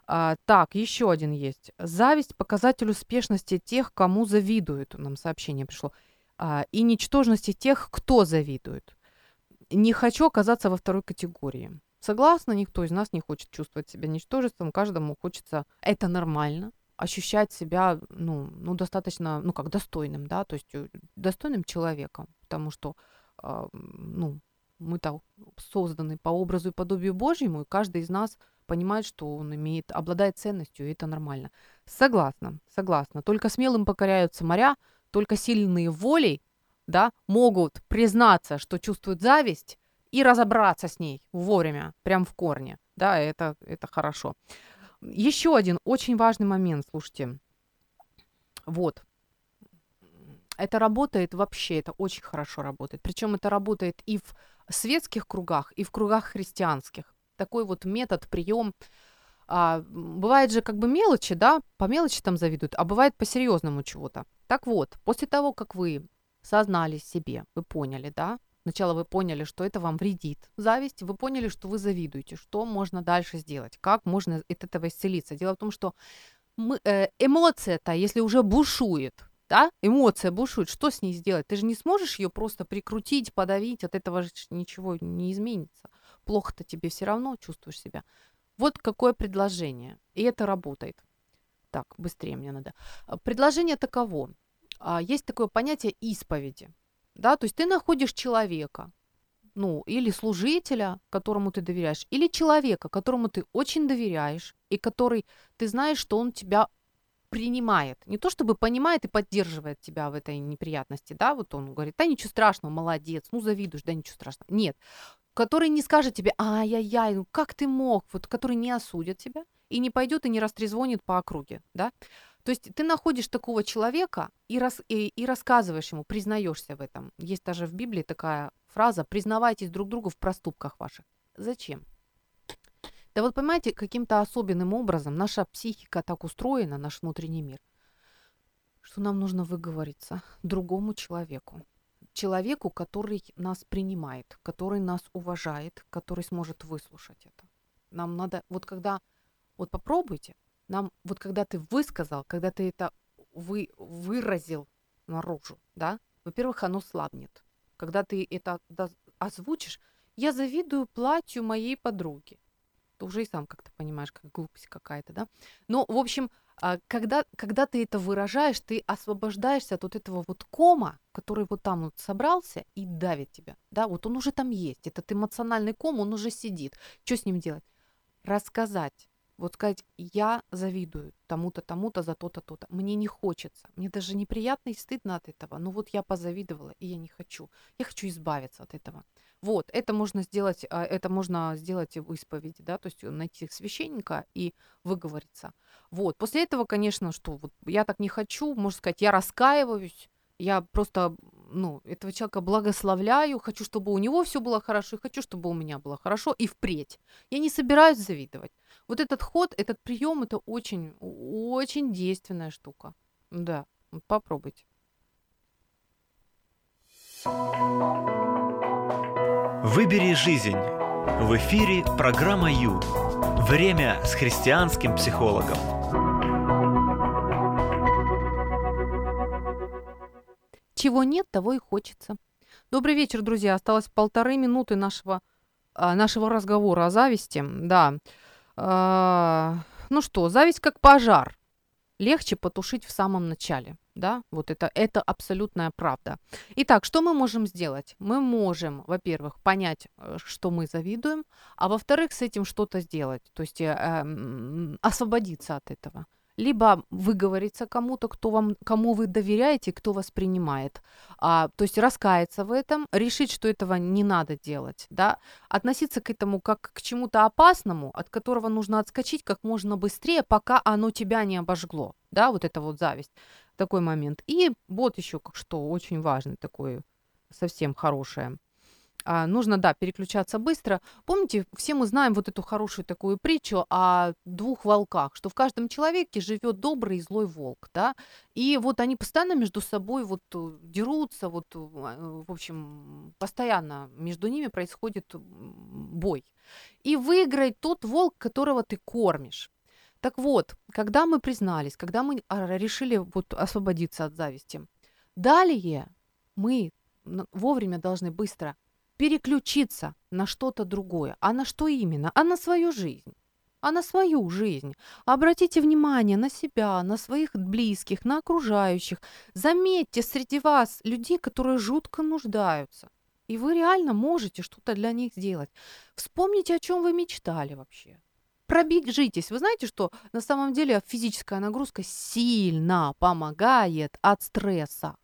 А, так, еще один есть. Зависть – показатель успешности тех, кому завидуют. Нам сообщение пришло. А, и ничтожности тех, кто завидует. Не хочу оказаться во второй категории. Согласна, никто из нас не хочет чувствовать себя ничтожеством, каждому хочется, это нормально, ощущать себя, ну, ну, достаточно, ну, как достойным, да, то есть э, достойным человеком, потому что, э, ну, мы-то созданы по образу и подобию Божьему, и каждый из нас понимает, что он имеет, обладает ценностью, и это нормально. Согласна, согласна. Только смелым покоряются моря, только сильные волей, да, могут признаться, что чувствуют зависть, и разобраться с ней вовремя, прям в корне. Да, это, это хорошо. Еще один очень важный момент, слушайте. Вот. Это работает вообще, это очень хорошо работает. Причем это работает и в светских кругах, и в кругах христианских. Такой вот метод, прием. А, бывает же как бы мелочи, да, по мелочи там завидуют, а бывает по серьезному чего-то. Так вот, после того, как вы сознались себе, вы поняли, да, сначала вы поняли, что это вам вредит, зависть, вы поняли, что вы завидуете, что можно дальше сделать, как можно от этого исцелиться. Дело в том, что мы, э, эмоция-то, если уже бушует, да, эмоция бушует, что с ней сделать? Ты же не сможешь ее просто прикрутить, подавить, от этого же ничего не изменится. Плохо-то тебе все равно чувствуешь себя. Вот какое предложение, и это работает. Так, быстрее мне надо. А, предложение таково. А, есть такое понятие исповеди. Да, то есть ты находишь человека, ну, или служителя, которому ты доверяешь, или человека, которому ты очень доверяешь, и который, ты знаешь, что он тебя принимает. Не то чтобы понимает и поддерживает тебя в этой неприятности, да, вот он говорит, да ничего страшного, молодец, ну завидуешь, да ничего страшного. Нет, который не скажет тебе, ай-яй-яй, ну как ты мог, вот который не осудит тебя и не пойдет и не растрезвонит по округе, да. То есть ты находишь такого человека и, рас, и, и рассказываешь ему, признаешься в этом. Есть даже в Библии такая фраза «признавайтесь друг другу в проступках ваших». Зачем? Да вот понимаете, каким-то особенным образом наша психика так устроена, наш внутренний мир, что нам нужно выговориться другому человеку. Человеку, который нас принимает, который нас уважает, который сможет выслушать это. Нам надо, вот когда, вот попробуйте, нам, вот когда ты высказал, когда ты это вы, выразил наружу, да, во-первых, оно слабнет. Когда ты это озвучишь, я завидую платью моей подруги. Ты уже и сам как-то понимаешь, как глупость какая-то, да. Но, в общем, а, когда, когда ты это выражаешь, ты освобождаешься от вот этого вот кома, который вот там вот собрался и давит тебя, да, вот он уже там есть, этот эмоциональный ком, он уже сидит. Что с ним делать? Рассказать, вот сказать, я завидую тому-то, тому-то за то-то, то-то. Мне не хочется. Мне даже неприятно и стыдно от этого. Ну вот я позавидовала, и я не хочу. Я хочу избавиться от этого. Вот, это можно сделать, а, это можно сделать в исповеди, да, то есть найти священника и выговориться. Вот, после этого, конечно, что вот я так не хочу, можно сказать, я раскаиваюсь, я просто, ну, этого человека благословляю, хочу, чтобы у него все было хорошо, и хочу, чтобы у меня было хорошо, и впредь. Я не собираюсь завидовать. Вот этот ход, этот прием, это очень, очень действенная штука. Да, попробуйте. Выбери жизнь. В эфире программа Ю. Время с христианским психологом. Чего нет, того и хочется. Добрый вечер, друзья. Осталось полторы минуты нашего, а, нашего разговора о зависти. Да. А, ну что, зависть как пожар. Легче потушить в самом начале. Да, вот это, это абсолютная правда. Итак, что мы можем сделать? Мы можем, во-первых, понять, э, что мы завидуем, а во-вторых, с этим что-то сделать, то есть э, освободиться от этого либо выговориться кому-то, кто вам, кому вы доверяете, кто вас принимает. А, то есть раскаяться в этом, решить, что этого не надо делать, да, относиться к этому как к чему-то опасному, от которого нужно отскочить как можно быстрее, пока оно тебя не обожгло, да, вот это вот зависть, такой момент. И вот еще что очень важный такой, совсем хорошее – а, нужно, да, переключаться быстро. Помните, все мы знаем вот эту хорошую такую притчу о двух волках, что в каждом человеке живет добрый и злой волк, да, и вот они постоянно между собой вот э, дерутся, вот, э, в общем, постоянно между ними происходит бой. И выиграет тот волк, которого ты кормишь. Так вот, когда мы признались, когда мы а, решили вот освободиться от зависти, далее мы вовремя должны быстро переключиться на что-то другое. А на что именно? А на свою жизнь. А на свою жизнь. Обратите внимание на себя, на своих близких, на окружающих. Заметьте среди вас людей, которые жутко нуждаются. И вы реально можете что-то для них сделать. Вспомните, о чем вы мечтали вообще. Пробежитесь. Вы знаете, что на самом деле физическая нагрузка сильно помогает от стресса.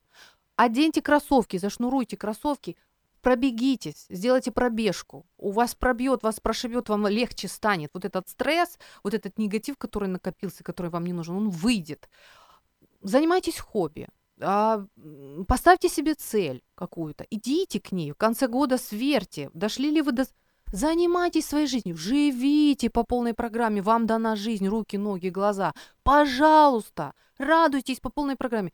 Оденьте кроссовки, зашнуруйте кроссовки, пробегитесь, сделайте пробежку. У вас пробьет, вас прошибет, вам легче станет. Вот этот стресс, вот этот негатив, который накопился, который вам не нужен, он выйдет. Занимайтесь хобби. А, поставьте себе цель какую-то, идите к ней, в конце года сверьте, дошли ли вы до... Занимайтесь своей жизнью, живите по полной программе, вам дана жизнь, руки, ноги, глаза. Пожалуйста, радуйтесь по полной программе.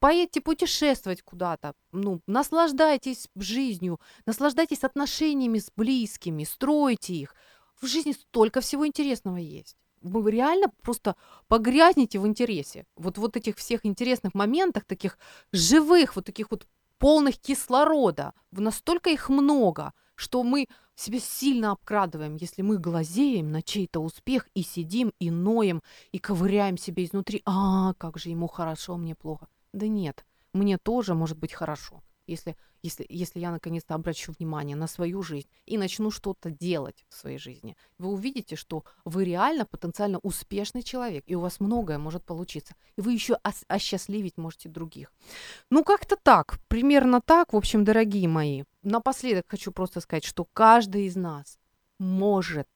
Поедьте путешествовать куда-то, ну, наслаждайтесь жизнью, наслаждайтесь отношениями с близкими, стройте их. В жизни столько всего интересного есть. Вы реально просто погрязнете в интересе. Вот, вот этих всех интересных моментах, таких живых, вот таких вот полных кислорода. Настолько их много, что мы себя сильно обкрадываем, если мы глазеем на чей-то успех и сидим, и ноем, и ковыряем себя изнутри. А, как же ему хорошо, мне плохо. Да нет, мне тоже может быть хорошо если, если, если я наконец-то обращу внимание на свою жизнь и начну что-то делать в своей жизни, вы увидите, что вы реально потенциально успешный человек, и у вас многое может получиться. И вы еще ос- осчастливить можете других. Ну, как-то так, примерно так. В общем, дорогие мои, напоследок хочу просто сказать, что каждый из нас может,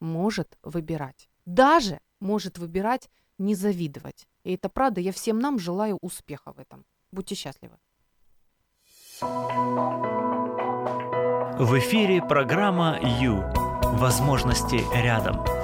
может выбирать. Даже может выбирать не завидовать. И это правда, я всем нам желаю успеха в этом. Будьте счастливы. В эфире программа «Ю». Возможности рядом.